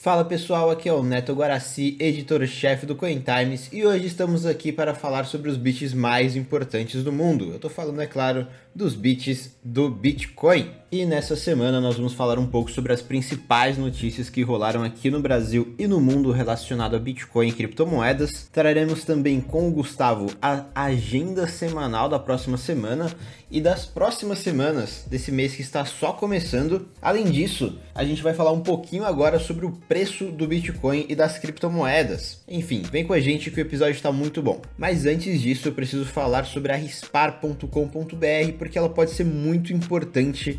Fala pessoal, aqui é o Neto Guaraci, editor-chefe do Coin Times, e hoje estamos aqui para falar sobre os bits mais importantes do mundo. Eu estou falando, é claro, dos bits do Bitcoin. E nessa semana nós vamos falar um pouco sobre as principais notícias que rolaram aqui no Brasil e no mundo relacionado a Bitcoin e criptomoedas. Traremos também com o Gustavo a agenda semanal da próxima semana e das próximas semanas desse mês que está só começando. Além disso, a gente vai falar um pouquinho agora sobre o preço do Bitcoin e das criptomoedas. Enfim, vem com a gente que o episódio está muito bom. Mas antes disso, eu preciso falar sobre a rispar.com.br porque ela pode ser muito importante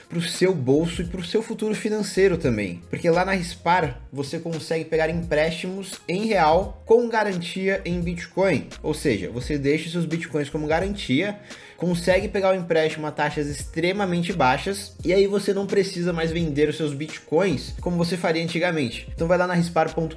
para o seu bolso e para o seu futuro financeiro também. Porque lá na Rispar você consegue pegar empréstimos em real com garantia em Bitcoin. Ou seja, você deixa seus Bitcoins como garantia consegue pegar o empréstimo a taxas extremamente baixas e aí você não precisa mais vender os seus bitcoins como você faria antigamente. Então vai lá na rispar.com.br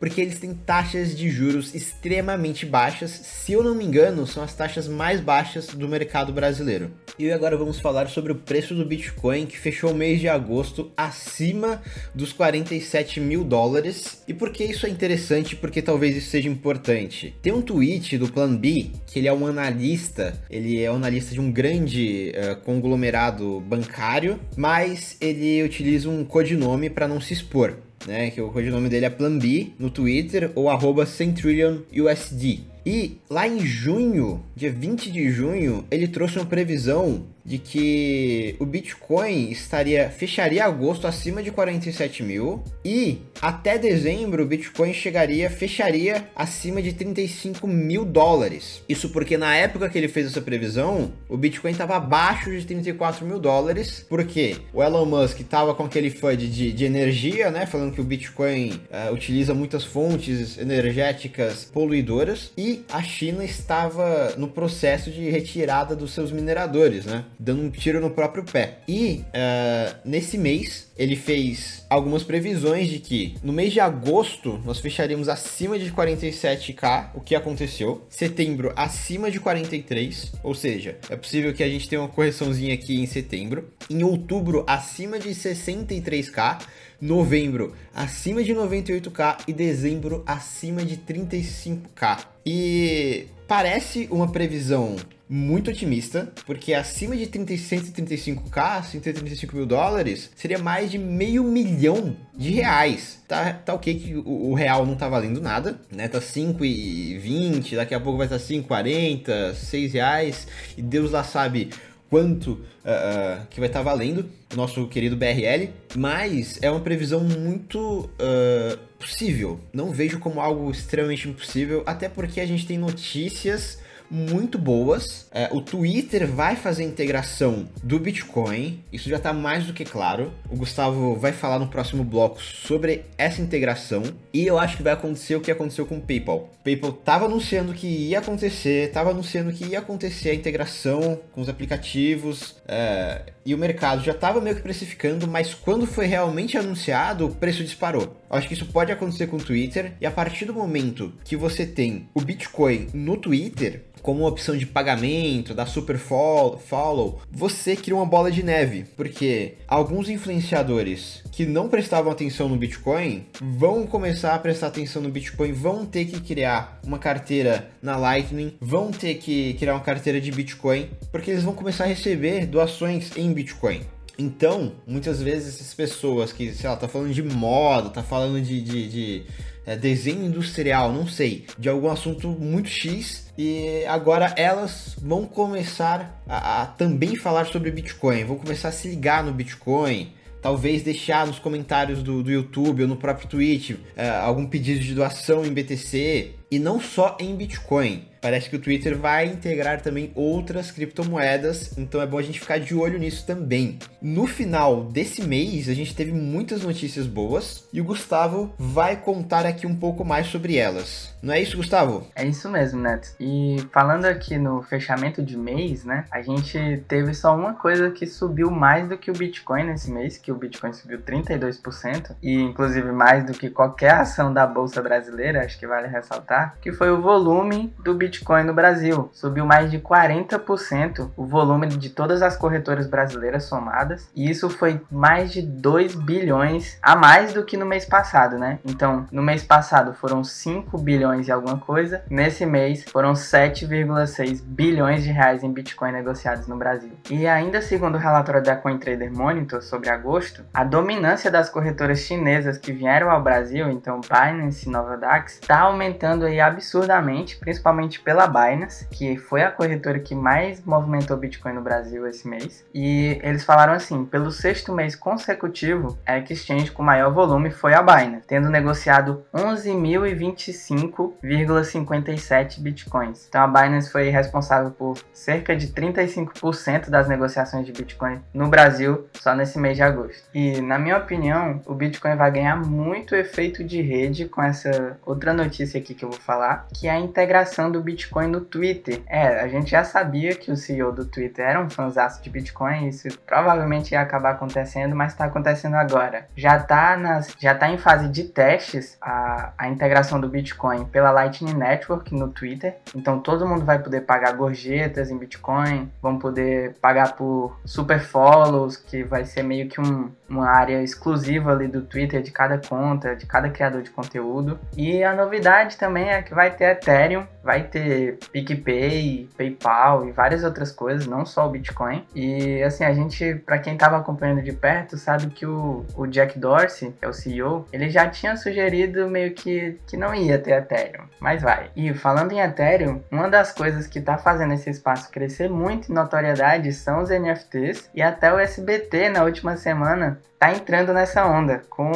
porque eles têm taxas de juros extremamente baixas. Se eu não me engano, são as taxas mais baixas do mercado brasileiro. E agora vamos falar sobre o preço do Bitcoin que fechou o mês de agosto acima dos 47 mil dólares. E por que isso é interessante? Porque talvez isso seja importante. Tem um tweet do Plan B que ele é um analista ele é analista de um grande uh, conglomerado bancário, mas ele utiliza um codinome para não se expor. Né, que o codinome dele é Plan B no Twitter ou arroba CentillionUSD. E lá em junho, dia 20 de junho, ele trouxe uma previsão de que o Bitcoin estaria fecharia agosto acima de 47 mil e até dezembro o Bitcoin chegaria fecharia acima de 35 mil dólares. Isso porque na época que ele fez essa previsão o Bitcoin estava abaixo de 34 mil dólares porque o Elon Musk estava com aquele FUD de, de energia, né, falando que o Bitcoin uh, utiliza muitas fontes energéticas poluidoras e a China estava no processo de retirada dos seus mineradores, né dando um tiro no próprio pé. E uh, nesse mês ele fez algumas previsões de que no mês de agosto nós fecharíamos acima de 47k, o que aconteceu. Setembro acima de 43, ou seja, é possível que a gente tenha uma correçãozinha aqui em setembro. Em outubro acima de 63k, novembro acima de 98k e dezembro acima de 35k. E parece uma previsão muito otimista, porque acima de 30, 135k, 135 mil dólares, seria mais de meio milhão de reais. Tá, tá ok que o, o real não tá valendo nada, né? Tá 5,20, daqui a pouco vai estar 5,40, 6 reais, e Deus lá sabe quanto uh, uh, que vai estar tá valendo nosso querido BRL, mas é uma previsão muito uh, possível. Não vejo como algo extremamente impossível, até porque a gente tem notícias muito boas. É, o Twitter vai fazer a integração do Bitcoin, isso já está mais do que claro. O Gustavo vai falar no próximo bloco sobre essa integração e eu acho que vai acontecer o que aconteceu com o PayPal. O PayPal estava anunciando que ia acontecer, estava anunciando que ia acontecer a integração com os aplicativos é, e o mercado já estava meio que precificando, mas quando foi realmente anunciado, o preço disparou. Eu acho que isso pode acontecer com o Twitter e a partir do momento que você tem o Bitcoin no Twitter, como opção de pagamento, da super follow, você cria uma bola de neve, porque alguns influenciadores que não prestavam atenção no Bitcoin vão começar a prestar atenção no Bitcoin, vão ter que criar uma carteira na Lightning, vão ter que criar uma carteira de Bitcoin, porque eles vão começar a receber doações em Bitcoin. Então, muitas vezes essas pessoas que, sei lá, tá falando de moda, tá falando de, de, de é, desenho industrial, não sei, de algum assunto muito X e agora elas vão começar a, a também falar sobre Bitcoin, vão começar a se ligar no Bitcoin, talvez deixar nos comentários do, do YouTube ou no próprio Twitch é, algum pedido de doação em BTC e não só em Bitcoin. Parece que o Twitter vai integrar também outras criptomoedas, então é bom a gente ficar de olho nisso também. No final desse mês, a gente teve muitas notícias boas e o Gustavo vai contar aqui um pouco mais sobre elas. Não é isso, Gustavo? É isso mesmo, Neto. E falando aqui no fechamento de mês, né? A gente teve só uma coisa que subiu mais do que o Bitcoin nesse mês, que o Bitcoin subiu 32%, e inclusive mais do que qualquer ação da bolsa brasileira, acho que vale ressaltar, que foi o volume do Bitcoin Bitcoin no Brasil. Subiu mais de 40% o volume de todas as corretoras brasileiras somadas. E isso foi mais de 2 bilhões a mais do que no mês passado, né? Então, no mês passado foram 5 bilhões e alguma coisa. Nesse mês foram 7,6 bilhões de reais em Bitcoin negociados no Brasil. E ainda segundo o relatório da CoinTrader Monitor sobre agosto, a dominância das corretoras chinesas que vieram ao Brasil, então Binance e Novadax, está aumentando aí absurdamente, principalmente pela Binance, que foi a corretora que mais movimentou Bitcoin no Brasil esse mês. E eles falaram assim, pelo sexto mês consecutivo, a exchange com maior volume foi a Binance, tendo negociado 11.025,57 Bitcoins. Então a Binance foi responsável por cerca de 35% das negociações de Bitcoin no Brasil só nesse mês de agosto. E na minha opinião, o Bitcoin vai ganhar muito efeito de rede com essa outra notícia aqui que eu vou falar, que é a integração do Bitcoin no Twitter. É, a gente já sabia que o CEO do Twitter era um fãzão de Bitcoin, isso provavelmente ia acabar acontecendo, mas está acontecendo agora. Já está nas, já tá em fase de testes a, a integração do Bitcoin pela Lightning Network no Twitter. Então todo mundo vai poder pagar gorjetas em Bitcoin, vão poder pagar por super follows, que vai ser meio que um, uma área exclusiva ali do Twitter de cada conta, de cada criador de conteúdo. E a novidade também é que vai ter Ethereum, vai ter PicPay, PayPal e várias outras coisas, não só o Bitcoin. E assim, a gente, para quem estava acompanhando de perto, sabe que o, o Jack Dorsey, que é o CEO, ele já tinha sugerido meio que, que não ia ter Ethereum, mas vai. E falando em Ethereum, uma das coisas que está fazendo esse espaço crescer muito em notoriedade são os NFTs e até o SBT na última semana tá entrando nessa onda com,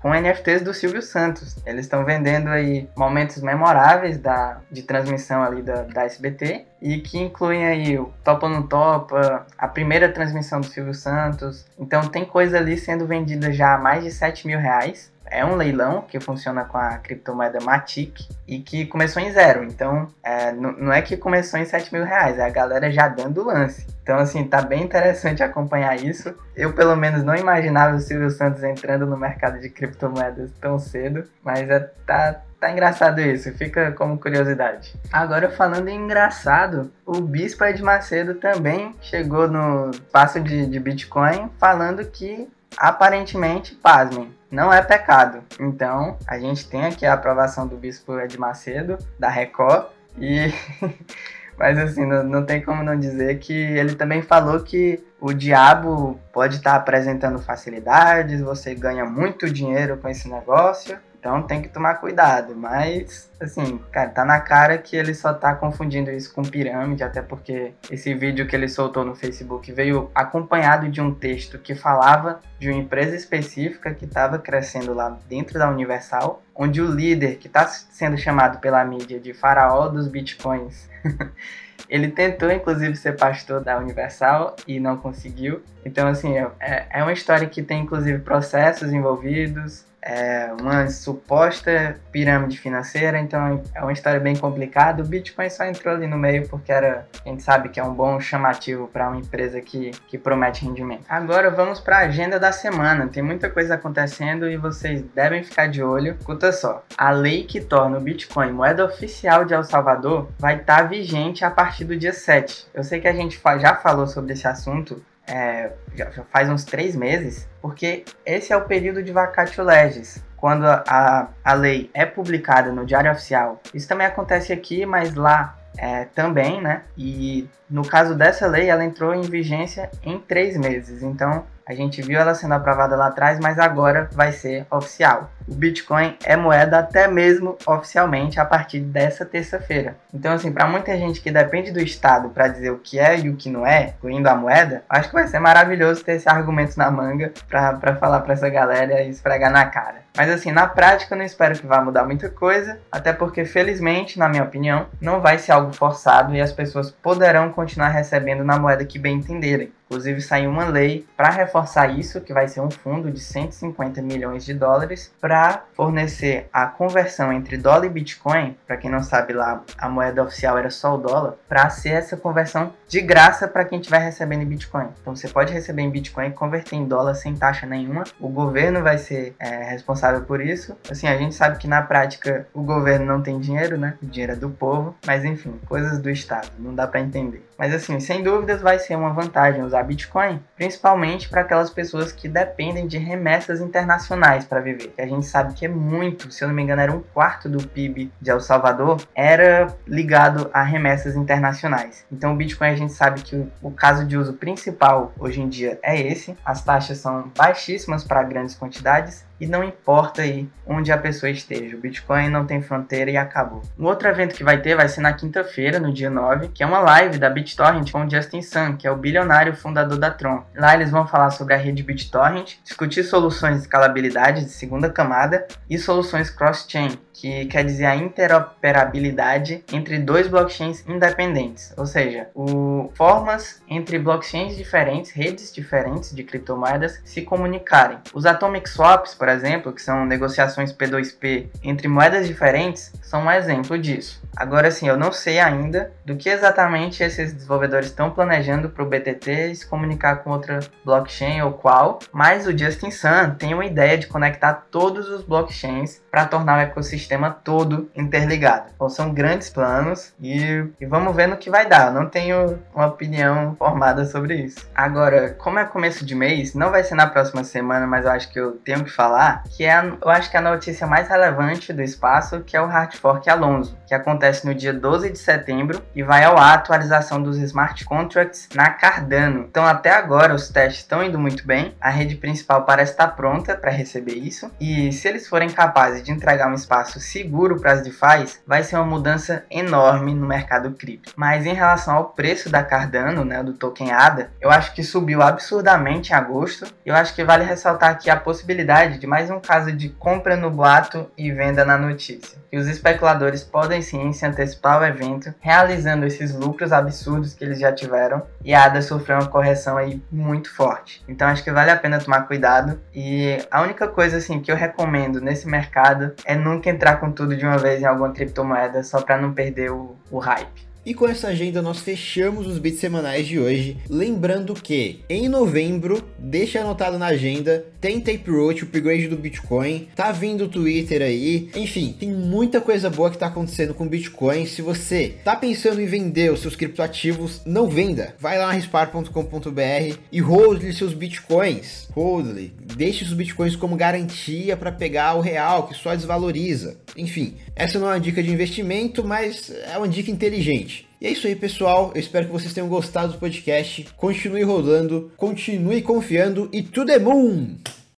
com NFTs do Silvio Santos. Eles estão vendendo aí momentos memoráveis da, de transmissão ali da, da SBT e que incluem aí o Topa não Topa, a primeira transmissão do Silvio Santos. Então tem coisa ali sendo vendida já a mais de 7 mil reais é um leilão que funciona com a criptomoeda Matic e que começou em zero. Então, é, não é que começou em 7 mil reais, é a galera já dando lance. Então, assim, tá bem interessante acompanhar isso. Eu, pelo menos, não imaginava o Silvio Santos entrando no mercado de criptomoedas tão cedo, mas é, tá, tá engraçado isso, fica como curiosidade. Agora, falando em engraçado, o Bispo Ed Macedo também chegou no espaço de, de Bitcoin falando que aparentemente, pasmem, não é pecado. Então, a gente tem aqui a aprovação do bispo Ed Macedo, da Record, e. Mas assim, não, não tem como não dizer que ele também falou que o diabo pode estar apresentando facilidades, você ganha muito dinheiro com esse negócio, então tem que tomar cuidado, mas assim, cara, tá na cara que ele só tá confundindo isso com pirâmide, até porque esse vídeo que ele soltou no Facebook veio acompanhado de um texto que falava de uma empresa específica que estava crescendo lá dentro da Universal, onde o líder, que está sendo chamado pela mídia de faraó dos bitcoins, Ele tentou, inclusive, ser pastor da Universal e não conseguiu. Então, assim, é, é uma história que tem, inclusive, processos envolvidos, é uma suposta pirâmide financeira, então é uma história bem complicada. O Bitcoin só entrou ali no meio porque era, a gente sabe que é um bom chamativo para uma empresa que, que promete rendimento. Agora vamos para a agenda da semana. Tem muita coisa acontecendo e vocês devem ficar de olho. Escuta só, a lei que torna o Bitcoin moeda oficial de El Salvador vai estar tá vigente a partir do dia 7. Eu sei que a gente já falou sobre esse assunto é, já, já, faz uns três meses, porque esse é o período de vacatio legis, quando a, a lei é publicada no Diário Oficial. Isso também acontece aqui, mas lá é, também, né? E no caso dessa lei, ela entrou em vigência em três meses. Então, a gente viu ela sendo aprovada lá atrás, mas agora vai ser oficial. O Bitcoin é moeda até mesmo oficialmente a partir dessa terça-feira. Então, assim, para muita gente que depende do Estado para dizer o que é e o que não é, incluindo a moeda, acho que vai ser maravilhoso ter esse argumento na manga para falar para essa galera e esfregar na cara. Mas assim, na prática eu não espero que vá mudar muita coisa, até porque felizmente, na minha opinião, não vai ser algo forçado e as pessoas poderão continuar recebendo na moeda que bem entenderem. Inclusive saiu uma lei para reforçar isso, que vai ser um fundo de 150 milhões de dólares para fornecer a conversão entre dólar e Bitcoin. Para quem não sabe lá, a moeda oficial era só o dólar, para ser essa conversão de graça para quem estiver recebendo em Bitcoin. Então você pode receber em Bitcoin e converter em dólar sem taxa nenhuma. O governo vai ser é, responsável por isso. Assim, a gente sabe que na prática o governo não tem dinheiro, né? O dinheiro é do povo, mas enfim, coisas do Estado, não dá para entender. Mas assim, sem dúvidas vai ser uma vantagem usar Bitcoin, principalmente para aquelas pessoas que dependem de remessas internacionais para viver. Que a gente sabe que é muito, se eu não me engano, era um quarto do PIB de El Salvador, era ligado a remessas internacionais. Então o Bitcoin a gente sabe que o, o caso de uso principal hoje em dia é esse. As taxas são baixíssimas para grandes quantidades e não importa aí onde a pessoa esteja. O Bitcoin não tem fronteira e acabou. Um outro evento que vai ter vai ser na quinta-feira, no dia 9, que é uma live da BitTorrent com o Justin Sun, que é o bilionário fundador da Tron. Lá eles vão falar sobre a rede BitTorrent, discutir soluções de escalabilidade de segunda camada e soluções cross-chain, que quer dizer a interoperabilidade entre dois blockchains independentes, ou seja, o, formas entre blockchains diferentes, redes diferentes de criptomoedas se comunicarem. Os atomic swaps, por exemplo, que são negociações P2P entre moedas diferentes, são um exemplo disso. Agora sim, eu não sei ainda do que exatamente esses desenvolvedores estão planejando para o BTT se comunicar com outra blockchain ou qual, mas o Justin Sun tem uma ideia de conectar todos os blockchains para tornar o ecossistema todo interligado. Então são grandes planos e, e vamos ver no que vai dar. Eu não tenho uma opinião formada sobre isso. Agora, como é começo de mês, não vai ser na próxima semana, mas eu acho que eu tenho que falar que é, a, eu acho que é a notícia mais relevante do espaço, que é o hard fork Alonso, que acontece no dia 12 de setembro e vai ao ar a atualização dos smart contracts na Cardano. Então até agora os testes estão indo muito bem, a rede principal parece estar pronta para receber isso e se eles forem capazes de entregar um espaço seguro para as DeFi, vai ser uma mudança enorme no mercado cripto. Mas em relação ao preço da Cardano, né, do token ADA, eu acho que subiu absurdamente em agosto. Eu acho que vale ressaltar aqui a possibilidade de mais um caso de compra no boato e venda na notícia. E os especuladores podem sim se antecipar ao evento, realizando esses lucros absurdos que eles já tiveram, e a ADA sofreu uma correção aí muito forte. Então acho que vale a pena tomar cuidado. E a única coisa assim que eu recomendo nesse mercado é nunca entrar com tudo de uma vez em alguma criptomoeda só para não perder o, o hype. E com essa agenda nós fechamos os bits semanais de hoje. Lembrando que em novembro, deixa anotado na agenda, tem Taproot, o upgrade do Bitcoin, tá vindo o Twitter aí. Enfim, tem muita coisa boa que tá acontecendo com o Bitcoin. Se você tá pensando em vender os seus criptoativos, não venda. Vai lá na rispar.com.br e hold seus Bitcoins. Hold, deixe os Bitcoins como garantia para pegar o real que só desvaloriza. Enfim, essa não é uma dica de investimento, mas é uma dica inteligente. E é isso aí, pessoal. Eu espero que vocês tenham gostado do podcast. Continue rodando, continue confiando e tudo é bom!